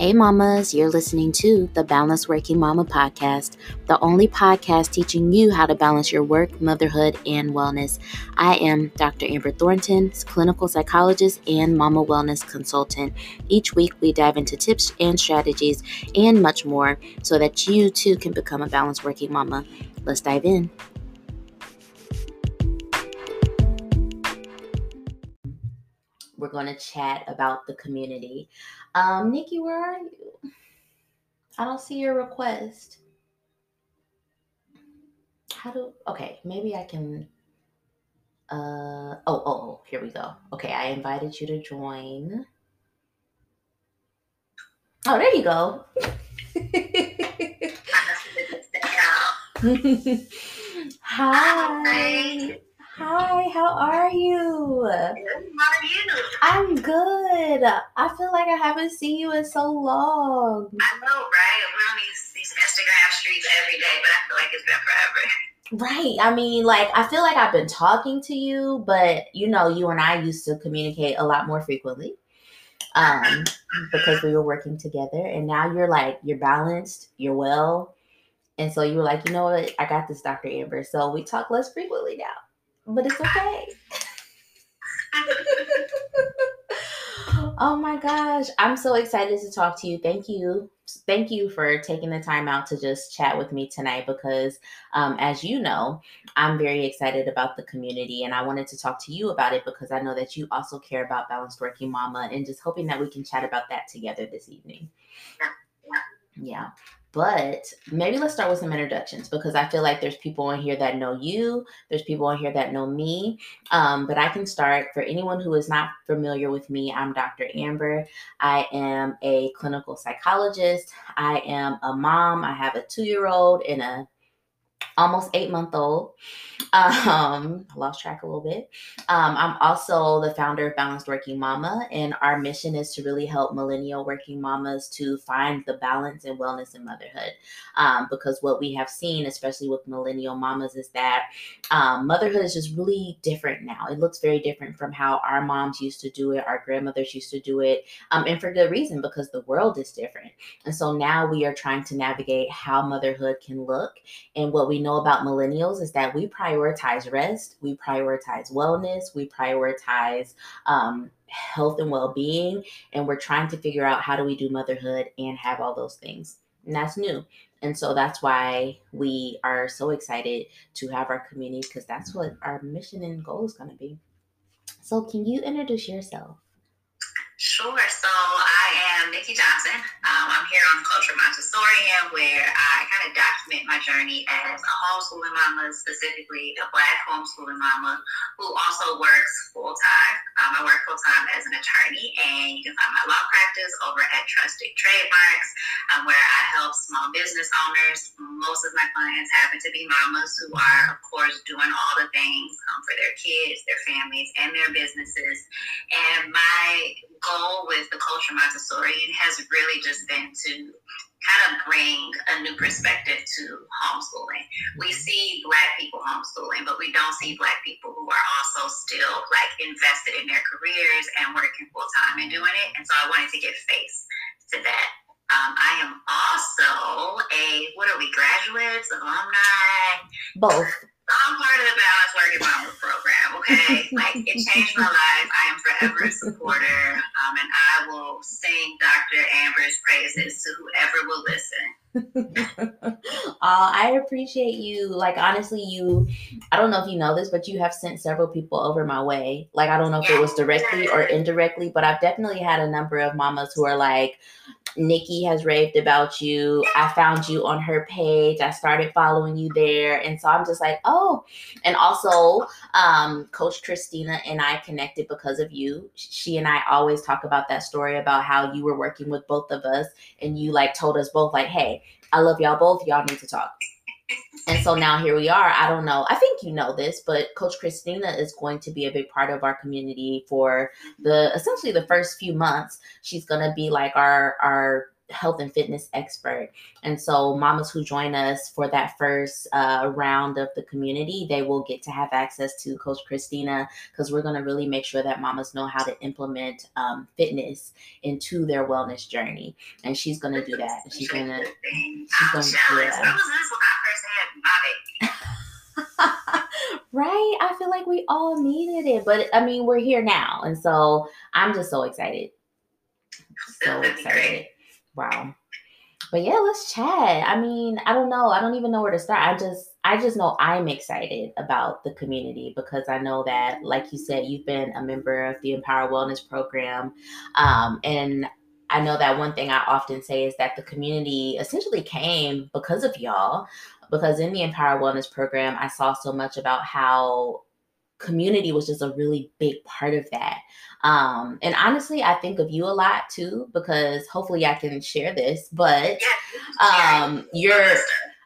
Hey, mamas, you're listening to the Balanced Working Mama podcast, the only podcast teaching you how to balance your work, motherhood, and wellness. I am Dr. Amber Thornton, clinical psychologist and mama wellness consultant. Each week, we dive into tips and strategies and much more so that you too can become a balanced working mama. Let's dive in. We're going to chat about the community. Um, Nikki, where are you? I don't see your request. How do okay, maybe I can uh oh oh oh here we go. Okay, I invited you to join. Oh, there you go. Hi. Hi, how are you? How are you? I'm good. I feel like I haven't seen you in so long. I know, right? We're on these, these Instagram streets every day, but I feel like it's been forever. Right. I mean, like, I feel like I've been talking to you, but you know, you and I used to communicate a lot more frequently um, because we were working together. And now you're like, you're balanced, you're well. And so you were like, you know what? I got this, Dr. Amber. So we talk less frequently now but it's okay. oh my gosh, I'm so excited to talk to you. Thank you. Thank you for taking the time out to just chat with me tonight because, um, as you know, I'm very excited about the community and I wanted to talk to you about it because I know that you also care about Balanced Working Mama and just hoping that we can chat about that together this evening. Yeah. But maybe let's start with some introductions because I feel like there's people on here that know you, there's people on here that know me. Um, but I can start for anyone who is not familiar with me. I'm Dr. Amber. I am a clinical psychologist. I am a mom. I have a two year old and a almost eight month old. Um, I lost track a little bit. Um, I'm also the founder of Balanced Working Mama, and our mission is to really help millennial working mamas to find the balance and wellness in motherhood. Um, because what we have seen, especially with millennial mamas, is that um, motherhood is just really different now. It looks very different from how our moms used to do it, our grandmothers used to do it, um, and for good reason because the world is different. And so now we are trying to navigate how motherhood can look. And what we know about millennials is that we prioritize rest, we prioritize wellness, we prioritize um, health and well-being, and we're trying to figure out how do we do motherhood and have all those things. And that's new. And so that's why we are so excited to have our community because that's what our mission and goal is going to be. So, can you introduce yourself? Sure. So I Nikki Johnson. Um, I'm here on the Culture Montessorian, where I kind of document my journey as a homeschooling mama, specifically a Black homeschooling mama who also works full time. Um, I work full time as an attorney, and you can find my law practice over at Trusted Trademarks, um, where I help small business owners. Most of my clients happen to be mamas who are, of course, doing all the things um, for their kids, their families, and their businesses. And my goal with the Culture Montessorian has really just been to kind of bring a new perspective to homeschooling. We see Black people homeschooling, but we don't see Black people who are also still like invested in their careers and working full time and doing it. And so I wanted to give face to that. Um, I am also a, what are we, graduates, alumni? Both. I'm part of the Balanced Working Mama program, okay? like, it changed my life. I am forever a supporter, um, and I will sing Dr. Amber's praises to whoever will listen. uh, I appreciate you. Like, honestly, you, I don't know if you know this, but you have sent several people over my way. Like, I don't know if it was directly or indirectly, but I've definitely had a number of mamas who are like, Nikki has raved about you. I found you on her page. I started following you there. And so I'm just like, oh. And also, um, Coach Christina and I connected because of you. She and I always talk about that story about how you were working with both of us and you like told us both, like, hey, I love y'all both. Y'all need to talk. And so now here we are. I don't know. I think you know this, but Coach Christina is going to be a big part of our community for the essentially the first few months. She's going to be like our our health and fitness expert. And so, mamas who join us for that first uh, round of the community, they will get to have access to Coach Christina because we're going to really make sure that mamas know how to implement um, fitness into their wellness journey. And she's going to do that. She's going to. She's going to. Yeah. Right? I feel like we all needed it, but I mean, we're here now. And so I'm just so excited. So excited. Wow. But yeah, let's chat. I mean, I don't know. I don't even know where to start. I just I just know I'm excited about the community because I know that like you said you've been a member of the Empower Wellness program um, and I know that one thing I often say is that the community essentially came because of y'all because in the Empower Wellness program I saw so much about how community was just a really big part of that. Um, and honestly, I think of you a lot too, because hopefully I can share this, but um, you're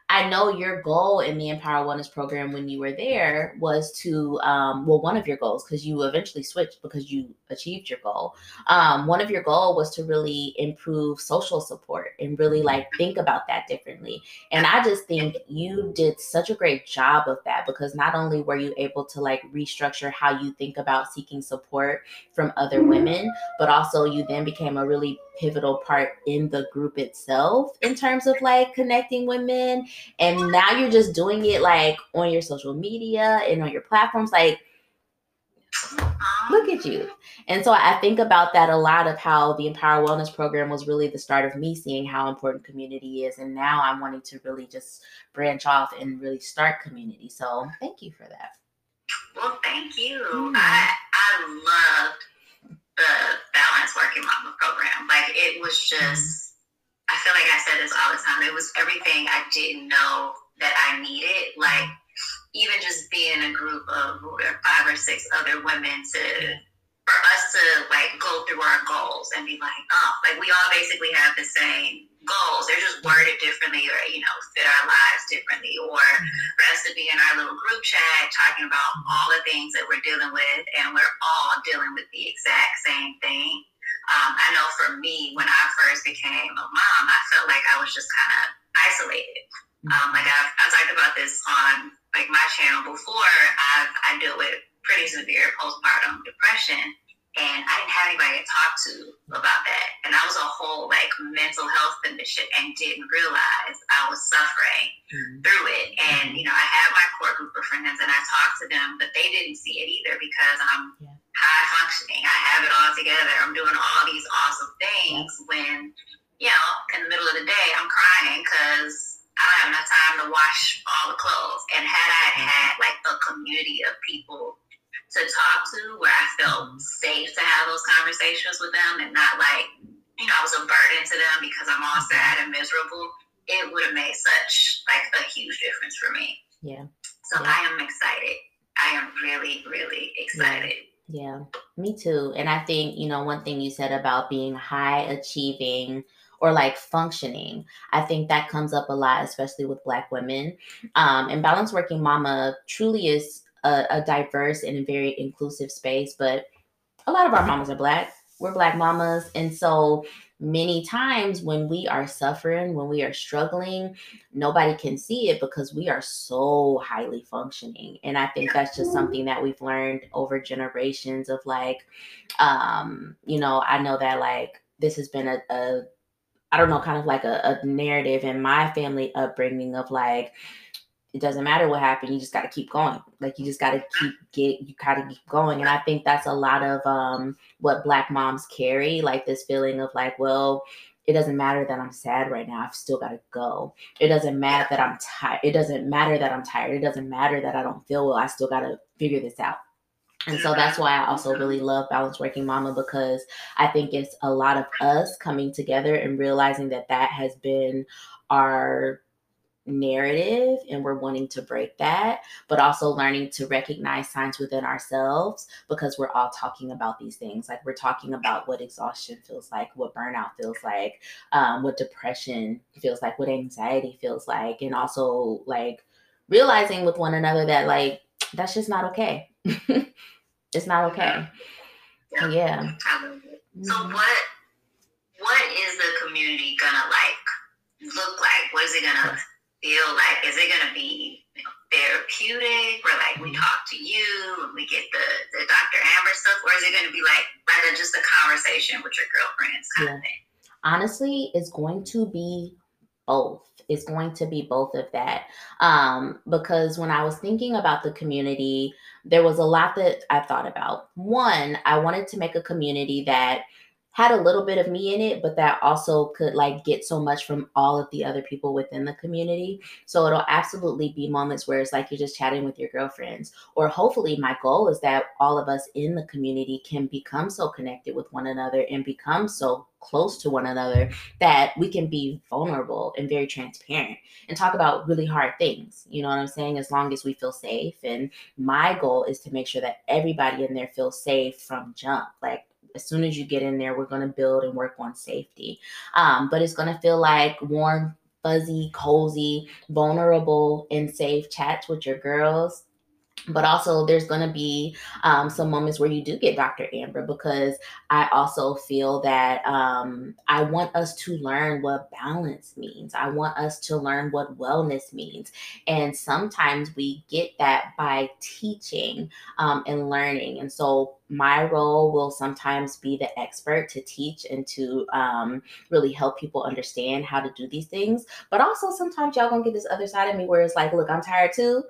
I know your goal in the Empower Wellness program when you were there was to, um, well, one of your goals, because you eventually switched because you achieved your goal. Um, one of your goal was to really improve social support and really like think about that differently. And I just think you did such a great job of that because not only were you able to like restructure how you think about seeking support from other women, but also you then became a really pivotal part in the group itself in terms of like connecting women and now you're just doing it like on your social media and on your platforms like look at you. And so i think about that a lot of how the empower wellness program was really the start of me seeing how important community is. And now i'm wanting to really just branch off and really start community. So thank you for that. Well thank you. Mm. i i loved the balance working mama program. Like it was just, mm-hmm. I feel like I said this all the time. It was everything I didn't know that I needed. Like even just being a group of five or six other women to for us to like go through our goals and be like, oh, like we all basically have the same goals. They're just worded differently or, you know, fit our lives differently. Or for us to be in our little group chat talking about all the things that we're dealing with and we're all dealing with the exact same thing. Um, I know for me, when I first became a mom, I felt like I was just kind of isolated. Um, like I've, I've talked about this on like my channel before. I've I deal with pretty severe postpartum depression, and I didn't have anybody to talk to about that. And I was a whole like mental health condition and didn't realize I was suffering mm-hmm. through it. And you know, I had my core group of friends and I talked to them, but they didn't see it either because I'm yeah. high functioning. I have it all together. I'm doing all these awesome things yeah. when, you know, in the middle of the day I'm crying because I don't have enough time to wash all the clothes. And had I had like a community of people to talk to where I felt mm-hmm. safe to have those conversations with them and not like, you know, I was a burden to them because I'm all mm-hmm. sad and miserable. It would have made such like a huge difference for me. Yeah. So yeah. I am excited. I am really, really excited. Yeah. yeah, me too. And I think, you know, one thing you said about being high achieving or like functioning. I think that comes up a lot, especially with Black women. Um, and Balance Working Mama truly is a, a diverse and a very inclusive space, but a lot of our mamas are black. We're black mamas. And so many times when we are suffering, when we are struggling, nobody can see it because we are so highly functioning. And I think that's just something that we've learned over generations of like, um, you know, I know that like this has been a, a I don't know, kind of like a, a narrative in my family upbringing of like, it doesn't matter what happened you just got to keep going. Like you just got to keep get you got to keep going. And i think that's a lot of um what black moms carry like this feeling of like well it doesn't matter that i'm sad right now i've still got to go. It doesn't matter that i'm tired it doesn't matter that i'm tired it doesn't matter that i don't feel well i still got to figure this out. And so that's why I also really love Balance Working Mama because I think it's a lot of us coming together and realizing that that has been our narrative and we're wanting to break that, but also learning to recognize signs within ourselves because we're all talking about these things. Like we're talking about what exhaustion feels like, what burnout feels like, um, what depression feels like, what anxiety feels like, and also like realizing with one another that like that's just not okay. it's not okay. Yeah. yeah. So what what is the community gonna like look like? What is it gonna feel like? Is it gonna be you know, therapeutic where like we mm-hmm. talk to you and we get the, the Dr. Amber stuff, or is it gonna be like rather just a conversation with your girlfriends kind yeah. of thing? Honestly, it's going to be both. It's going to be both of that. Um, because when I was thinking about the community, there was a lot that I thought about. One, I wanted to make a community that had a little bit of me in it, but that also could like get so much from all of the other people within the community. So it'll absolutely be moments where it's like you're just chatting with your girlfriends. Or hopefully, my goal is that all of us in the community can become so connected with one another and become so close to one another that we can be vulnerable and very transparent and talk about really hard things. You know what I'm saying? As long as we feel safe. And my goal is to make sure that everybody in there feels safe from jump. Like as soon as you get in there, we're going to build and work on safety. Um, but it's going to feel like warm, fuzzy, cozy, vulnerable, and safe chats with your girls but also there's going to be um, some moments where you do get dr amber because i also feel that um, i want us to learn what balance means. I want us to learn what wellness means. And sometimes we get that by teaching um, and learning. And so my role will sometimes be the expert to teach and to um, really help people understand how to do these things. But also sometimes y'all gonna get this other side of me where it's like look i'm tired too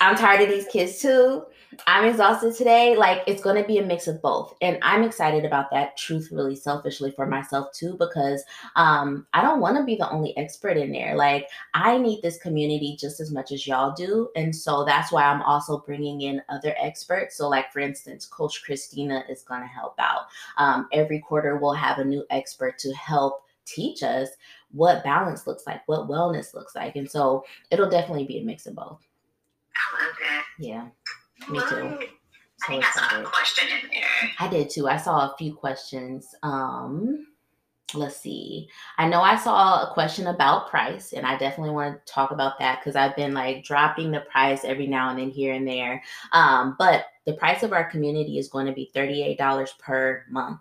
I'm tired of these kids too. I'm exhausted today. Like it's going to be a mix of both. And I'm excited about that, truthfully, selfishly for myself too, because um, I don't want to be the only expert in there. Like I need this community just as much as y'all do. And so that's why I'm also bringing in other experts. So, like for instance, Coach Christina is going to help out. Um, every quarter, we'll have a new expert to help teach us what balance looks like, what wellness looks like. And so it'll definitely be a mix of both. I love that. Yeah, me too. I think I saw a question in there. I did too. I saw a few questions. Um, let's see. I know I saw a question about price, and I definitely want to talk about that because I've been like dropping the price every now and then here and there. Um, but the price of our community is going to be $38 per month.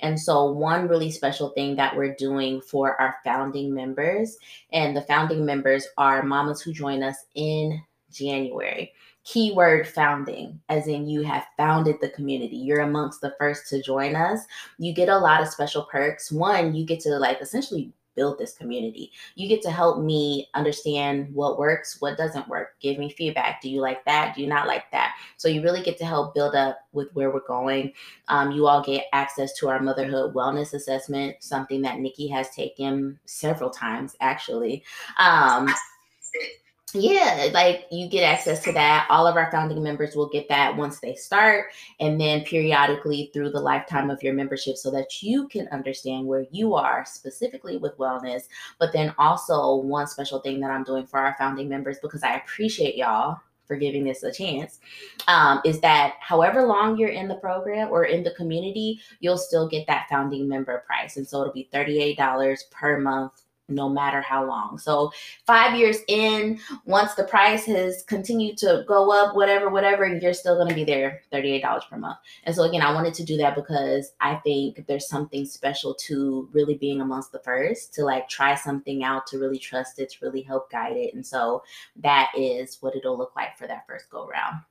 And so, one really special thing that we're doing for our founding members, and the founding members are mamas who join us in January. Keyword founding, as in you have founded the community. You're amongst the first to join us. You get a lot of special perks. One, you get to like essentially build this community. You get to help me understand what works, what doesn't work. Give me feedback. Do you like that? Do you not like that? So you really get to help build up with where we're going. Um, you all get access to our motherhood wellness assessment, something that Nikki has taken several times actually. Um, yeah, like you get access to that. All of our founding members will get that once they start, and then periodically through the lifetime of your membership so that you can understand where you are specifically with wellness. But then also, one special thing that I'm doing for our founding members because I appreciate y'all for giving this a chance um, is that however long you're in the program or in the community, you'll still get that founding member price. And so it'll be $38 per month no matter how long. So, five years in, once the price has continued to go up, whatever, whatever, you're still going to be there $38 per month. And so, again, I wanted to do that because I think there's something special to really being amongst the first, to like try something out, to really trust it, to really help guide it. And so, that is what it'll look like for that first go round.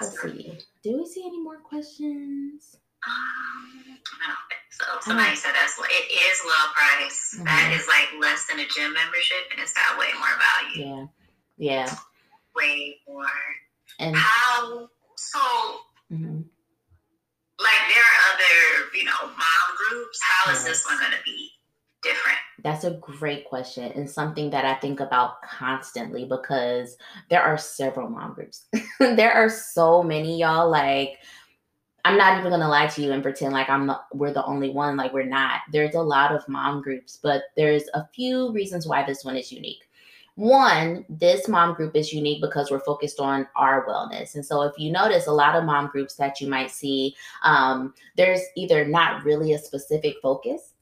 Let's see. Do we see any more questions? Um, so somebody mm-hmm. said that's it is low price. Mm-hmm. That is like less than a gym membership, and it's got way more value. Yeah, yeah, way more. And how so? Mm-hmm. Like there are other, you know, mom groups. How is yes. this one going to be different? That's a great question and something that I think about constantly because there are several mom groups. there are so many y'all like I'm not even gonna lie to you and pretend like I'm the, we're the only one. Like we're not. There's a lot of mom groups, but there's a few reasons why this one is unique. One, this mom group is unique because we're focused on our wellness. And so, if you notice, a lot of mom groups that you might see, um, there's either not really a specific focus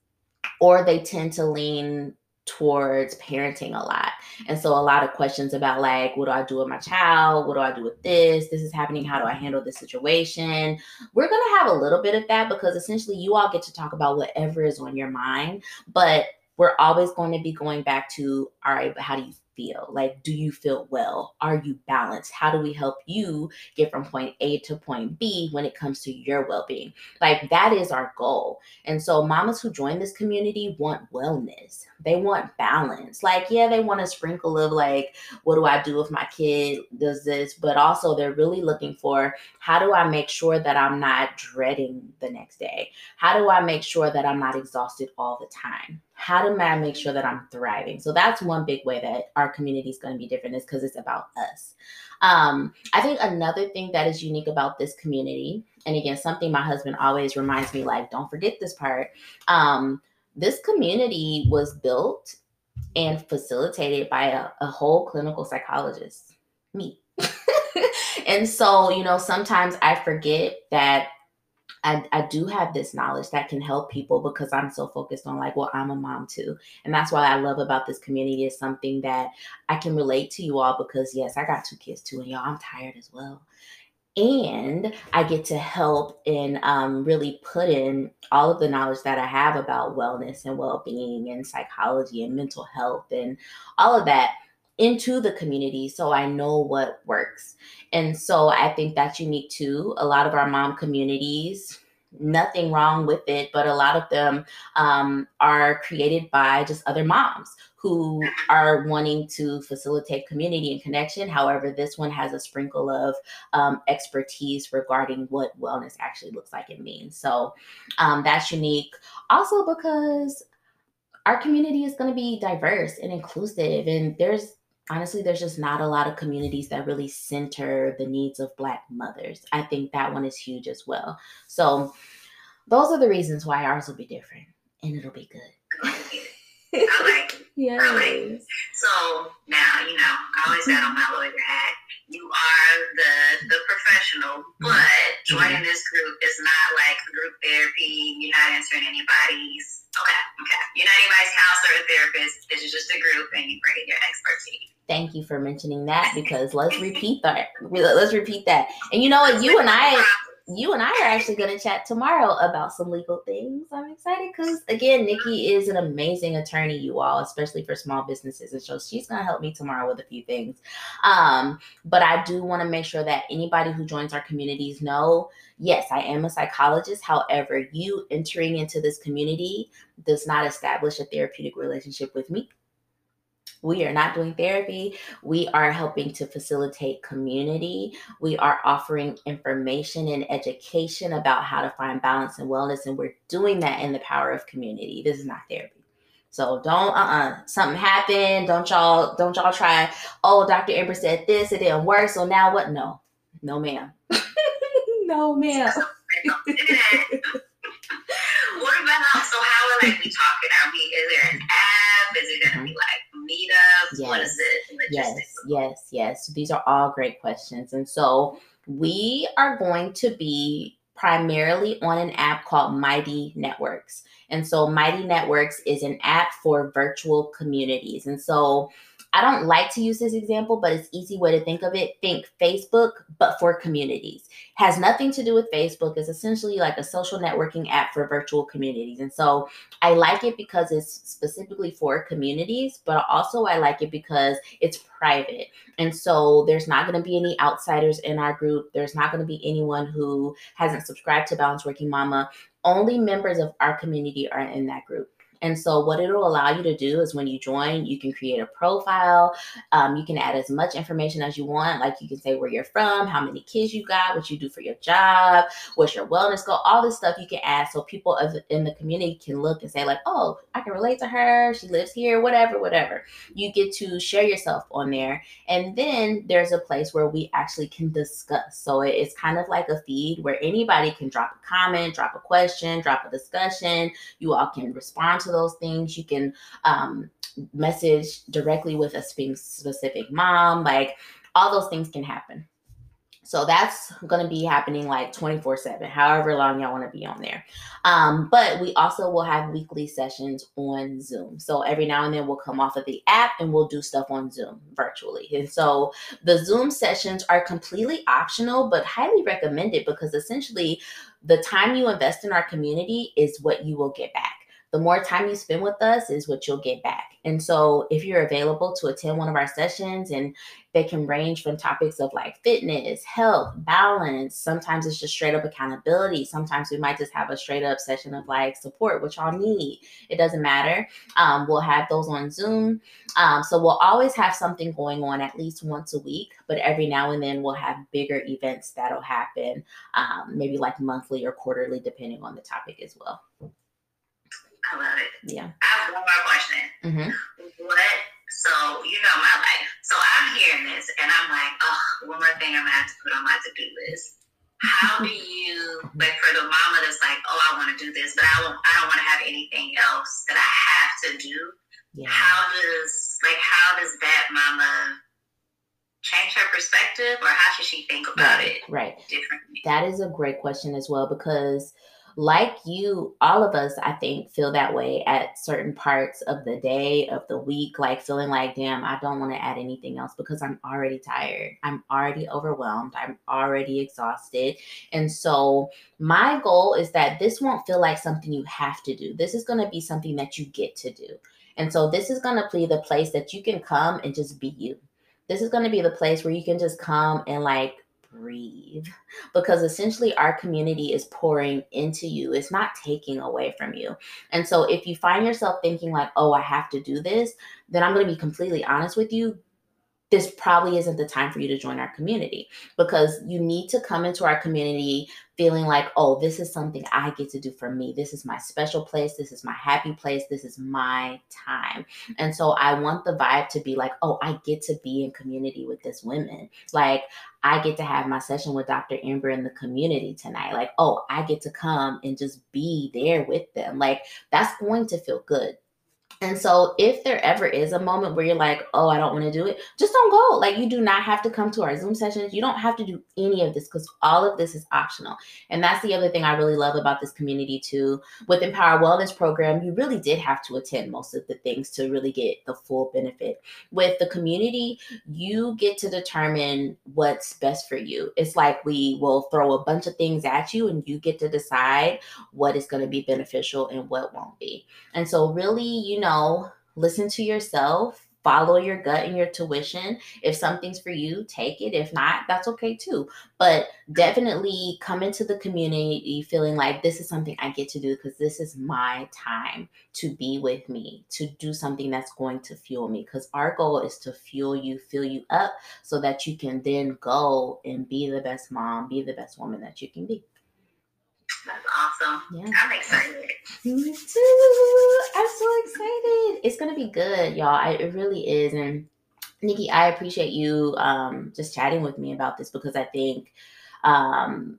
or they tend to lean towards parenting a lot. And so a lot of questions about like, what do I do with my child? What do I do with this? This is happening. How do I handle this situation? We're going to have a little bit of that because essentially you all get to talk about whatever is on your mind, but we're always going to be going back to all right, but how do you feel? Like, do you feel well? Are you balanced? How do we help you get from point A to point B when it comes to your well being? Like, that is our goal. And so, mamas who join this community want wellness, they want balance. Like, yeah, they want a sprinkle of, like, what do I do if my kid does this? But also, they're really looking for how do I make sure that I'm not dreading the next day? How do I make sure that I'm not exhausted all the time? How do I make sure that I'm thriving? So that's one big way that our community is going to be different is because it's about us. Um, I think another thing that is unique about this community, and again, something my husband always reminds me, like, don't forget this part. Um, this community was built and facilitated by a, a whole clinical psychologist, me. and so, you know, sometimes I forget that I, I do have this knowledge that can help people because I'm so focused on like, well, I'm a mom too. And that's what I love about this community is something that I can relate to you all because yes, I got two kids too, and y'all, I'm tired as well. And I get to help and um, really put in all of the knowledge that I have about wellness and well being and psychology and mental health and all of that into the community so I know what works. And so I think that's unique too. A lot of our mom communities, nothing wrong with it, but a lot of them um, are created by just other moms who are wanting to facilitate community and connection. However, this one has a sprinkle of um, expertise regarding what wellness actually looks like and means. So um, that's unique. Also, because our community is going to be diverse and inclusive, and there's honestly, there's just not a lot of communities that really center the needs of Black mothers. I think that one is huge as well. So, those are the reasons why ours will be different and it'll be good. I like it. Yeah. I like it. So now, you know, I always got on my lawyer hat. You are the the professional, mm-hmm. but joining mm-hmm. this group is not like group therapy. You're not answering anybody's Okay, okay. You're not anybody's counselor or therapist. This is just a group, and you bring your expertise. Thank you for mentioning that because let's repeat that. Let's repeat that. And you know what? You and I you and I are actually going to chat tomorrow about some legal things. I'm excited because, again, Nikki is an amazing attorney, you all, especially for small businesses. And so she's going to help me tomorrow with a few things. Um, but I do want to make sure that anybody who joins our communities know yes, I am a psychologist. However, you entering into this community does not establish a therapeutic relationship with me. We are not doing therapy. We are helping to facilitate community. We are offering information and education about how to find balance and wellness. And we're doing that in the power of community. This is not therapy. So don't uh-uh. Something happened. Don't y'all don't y'all try, oh, Dr. Amber said this, it didn't work. So now what? No. No, ma'am. no, ma'am. Yes, yes, yes. These are all great questions. And so we are going to be primarily on an app called Mighty Networks. And so Mighty Networks is an app for virtual communities. And so I don't like to use this example, but it's easy way to think of it. Think Facebook, but for communities. Has nothing to do with Facebook. It's essentially like a social networking app for virtual communities. And so I like it because it's specifically for communities, but also I like it because it's private. And so there's not going to be any outsiders in our group. There's not going to be anyone who hasn't subscribed to Balance Working Mama. Only members of our community are in that group. And so, what it'll allow you to do is when you join, you can create a profile. Um, you can add as much information as you want. Like you can say where you're from, how many kids you got, what you do for your job, what's your wellness goal, all this stuff you can add so people in the community can look and say, like, oh, I can relate to her. She lives here, whatever, whatever. You get to share yourself on there. And then there's a place where we actually can discuss. So it's kind of like a feed where anybody can drop a comment, drop a question, drop a discussion. You all can respond to those things. You can um, message directly with a specific mom. Like all those things can happen. So that's going to be happening like 24 7, however long y'all want to be on there. Um, but we also will have weekly sessions on Zoom. So every now and then we'll come off of the app and we'll do stuff on Zoom virtually. And so the Zoom sessions are completely optional, but highly recommended because essentially the time you invest in our community is what you will get back the more time you spend with us is what you'll get back. And so if you're available to attend one of our sessions and they can range from topics of like fitness, health, balance, sometimes it's just straight up accountability. Sometimes we might just have a straight up session of like support, which y'all need. It doesn't matter. Um, we'll have those on Zoom. Um, so we'll always have something going on at least once a week, but every now and then we'll have bigger events that'll happen, um, maybe like monthly or quarterly, depending on the topic as well. I love it. Yeah. I have one more question. Mm-hmm. What? So you know my life. So I'm hearing this, and I'm like, oh, one more thing I'm gonna have to put on my to-do list. How do you, like, for the mama that's like, oh, I want to do this, but I won't, I don't want to have anything else that I have to do. Yeah. How does, like, how does that mama change her perspective, or how should she think about right, it? Right. Differently. That is a great question as well because like you, all of us, I think, feel that way at certain parts of the day, of the week, like feeling like, damn, I don't want to add anything else because I'm already tired. I'm already overwhelmed. I'm already exhausted. And so, my goal is that this won't feel like something you have to do. This is going to be something that you get to do. And so, this is going to be the place that you can come and just be you. This is going to be the place where you can just come and like breathe. Because essentially our community is pouring into you. It's not taking away from you. And so if you find yourself thinking like oh i have to do this then i'm going to be completely honest with you this probably isn't the time for you to join our community because you need to come into our community feeling like, oh, this is something I get to do for me. This is my special place. This is my happy place. This is my time. And so I want the vibe to be like, oh, I get to be in community with this women. Like, I get to have my session with Dr. Amber in the community tonight. Like, oh, I get to come and just be there with them. Like, that's going to feel good. And so, if there ever is a moment where you're like, oh, I don't want to do it, just don't go. Like, you do not have to come to our Zoom sessions. You don't have to do any of this because all of this is optional. And that's the other thing I really love about this community, too. With Empower Wellness Program, you really did have to attend most of the things to really get the full benefit. With the community, you get to determine what's best for you. It's like we will throw a bunch of things at you, and you get to decide what is going to be beneficial and what won't be. And so, really, you know, know, listen to yourself, follow your gut and your tuition. If something's for you, take it. If not, that's okay too. But definitely come into the community feeling like this is something I get to do because this is my time to be with me, to do something that's going to fuel me. Because our goal is to fuel you, fill you up so that you can then go and be the best mom, be the best woman that you can be. That's awesome. Yeah. I'm excited. Me too. I'm so excited. It's gonna be good, y'all. I, it really is. And Nikki, I appreciate you um, just chatting with me about this because I think um,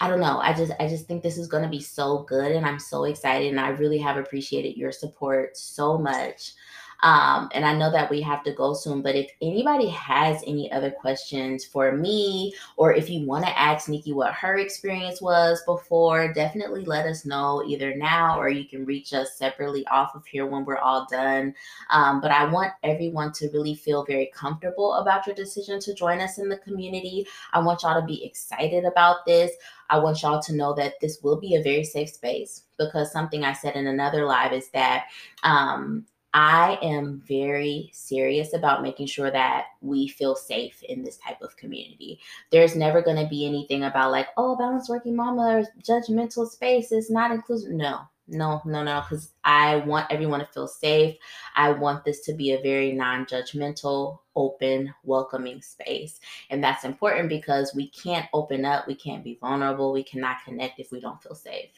I don't know. I just I just think this is going to be so good and I'm so excited and I really have appreciated your support so much. Um, and I know that we have to go soon, but if anybody has any other questions for me, or if you want to ask Nikki what her experience was before, definitely let us know either now or you can reach us separately off of here when we're all done. Um, but I want everyone to really feel very comfortable about your decision to join us in the community. I want y'all to be excited about this. I want y'all to know that this will be a very safe space because something I said in another live is that um, I am very serious about making sure that we feel safe in this type of community. There's never going to be anything about like, oh, balanced working mama or judgmental space is not inclusive. No, no, no, no, because I want everyone to feel safe. I want this to be a very non judgmental, open, welcoming space. And that's important because we can't open up, we can't be vulnerable, we cannot connect if we don't feel safe.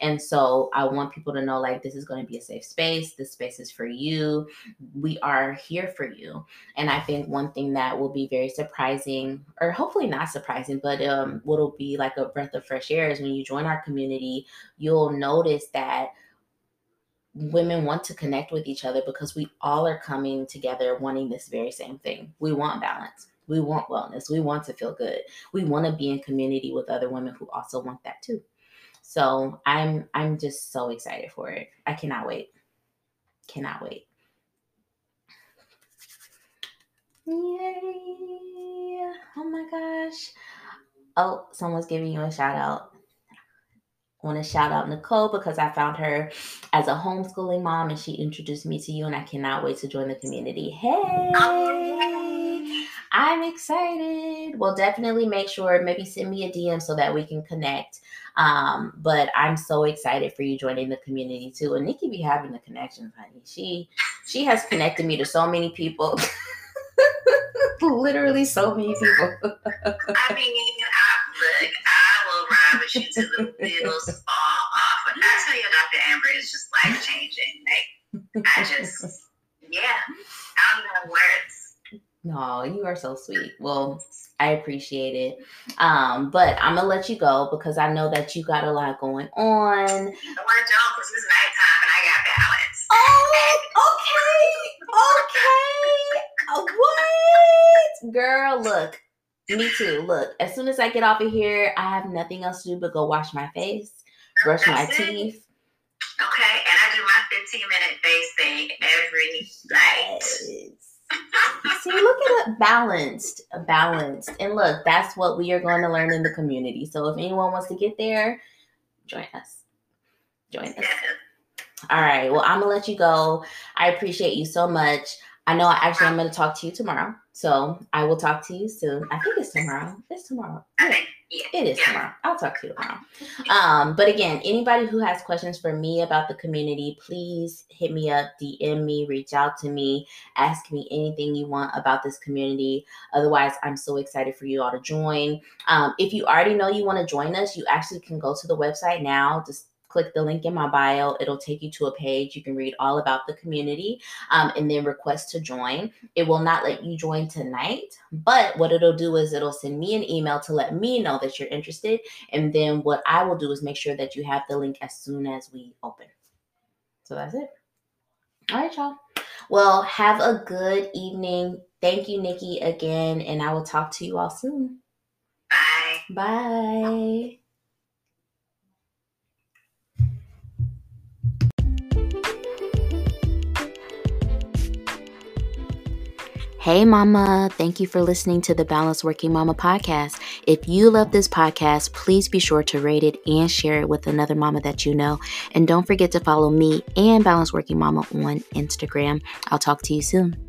And so I want people to know like this is going to be a safe space. This space is for you. We are here for you. And I think one thing that will be very surprising, or hopefully not surprising, but um, what'll be like a breath of fresh air is when you join our community, you'll notice that women want to connect with each other because we all are coming together wanting this very same thing. We want balance. We want wellness. We want to feel good. We want to be in community with other women who also want that too. So I'm I'm just so excited for it. I cannot wait. Cannot wait. Yay. Oh my gosh. Oh, someone's giving you a shout out. Want to shout out Nicole because I found her as a homeschooling mom and she introduced me to you, and I cannot wait to join the community. Hey, I'm excited. Well, definitely make sure, maybe send me a DM so that we can connect. Um, but I'm so excited for you joining the community too. And Nikki be having the connections, honey. She she has connected me to so many people. Literally so many people. I mean, you till the wheels fall off. But I tell you, Dr. Amber is just life changing. Like I just, yeah, I don't have words. No, you are so sweet. Well, I appreciate it. Um, but I'm gonna let you go because I know that you got a lot going on. I want to jump because it's nighttime and I got balance. Oh, okay, okay. what? Girl, look, me too. Look, as soon as I get off of here, I have nothing else to do but go wash my face, brush my teeth. Okay, and I do my 15 minute face thing every night. See, look at it balanced, balanced. And look, that's what we are going to learn in the community. So if anyone wants to get there, join us. Join us. All right. Well, I'm going to let you go. I appreciate you so much. I know I actually I'm going to talk to you tomorrow. So I will talk to you soon. I think it's tomorrow. It's tomorrow. Yeah. It is tomorrow. I'll talk to you tomorrow. Um, but again, anybody who has questions for me about the community, please hit me up, DM me, reach out to me, ask me anything you want about this community. Otherwise, I'm so excited for you all to join. Um, if you already know you want to join us, you actually can go to the website now. Just click the link in my bio. It'll take you to a page. You can read all about the community um, and then request to join. It will not let you join tonight, but what it'll do is it'll send me an email to let me know that you're interested. And then what I will do is make sure that you have the link as soon as we open. So that's it. All right, y'all. Well, have a good evening. Thank you, Nikki, again, and I will talk to you all soon. Bye. Bye. Hey, Mama. Thank you for listening to the Balanced Working Mama podcast. If you love this podcast, please be sure to rate it and share it with another mama that you know. And don't forget to follow me and Balanced Working Mama on Instagram. I'll talk to you soon.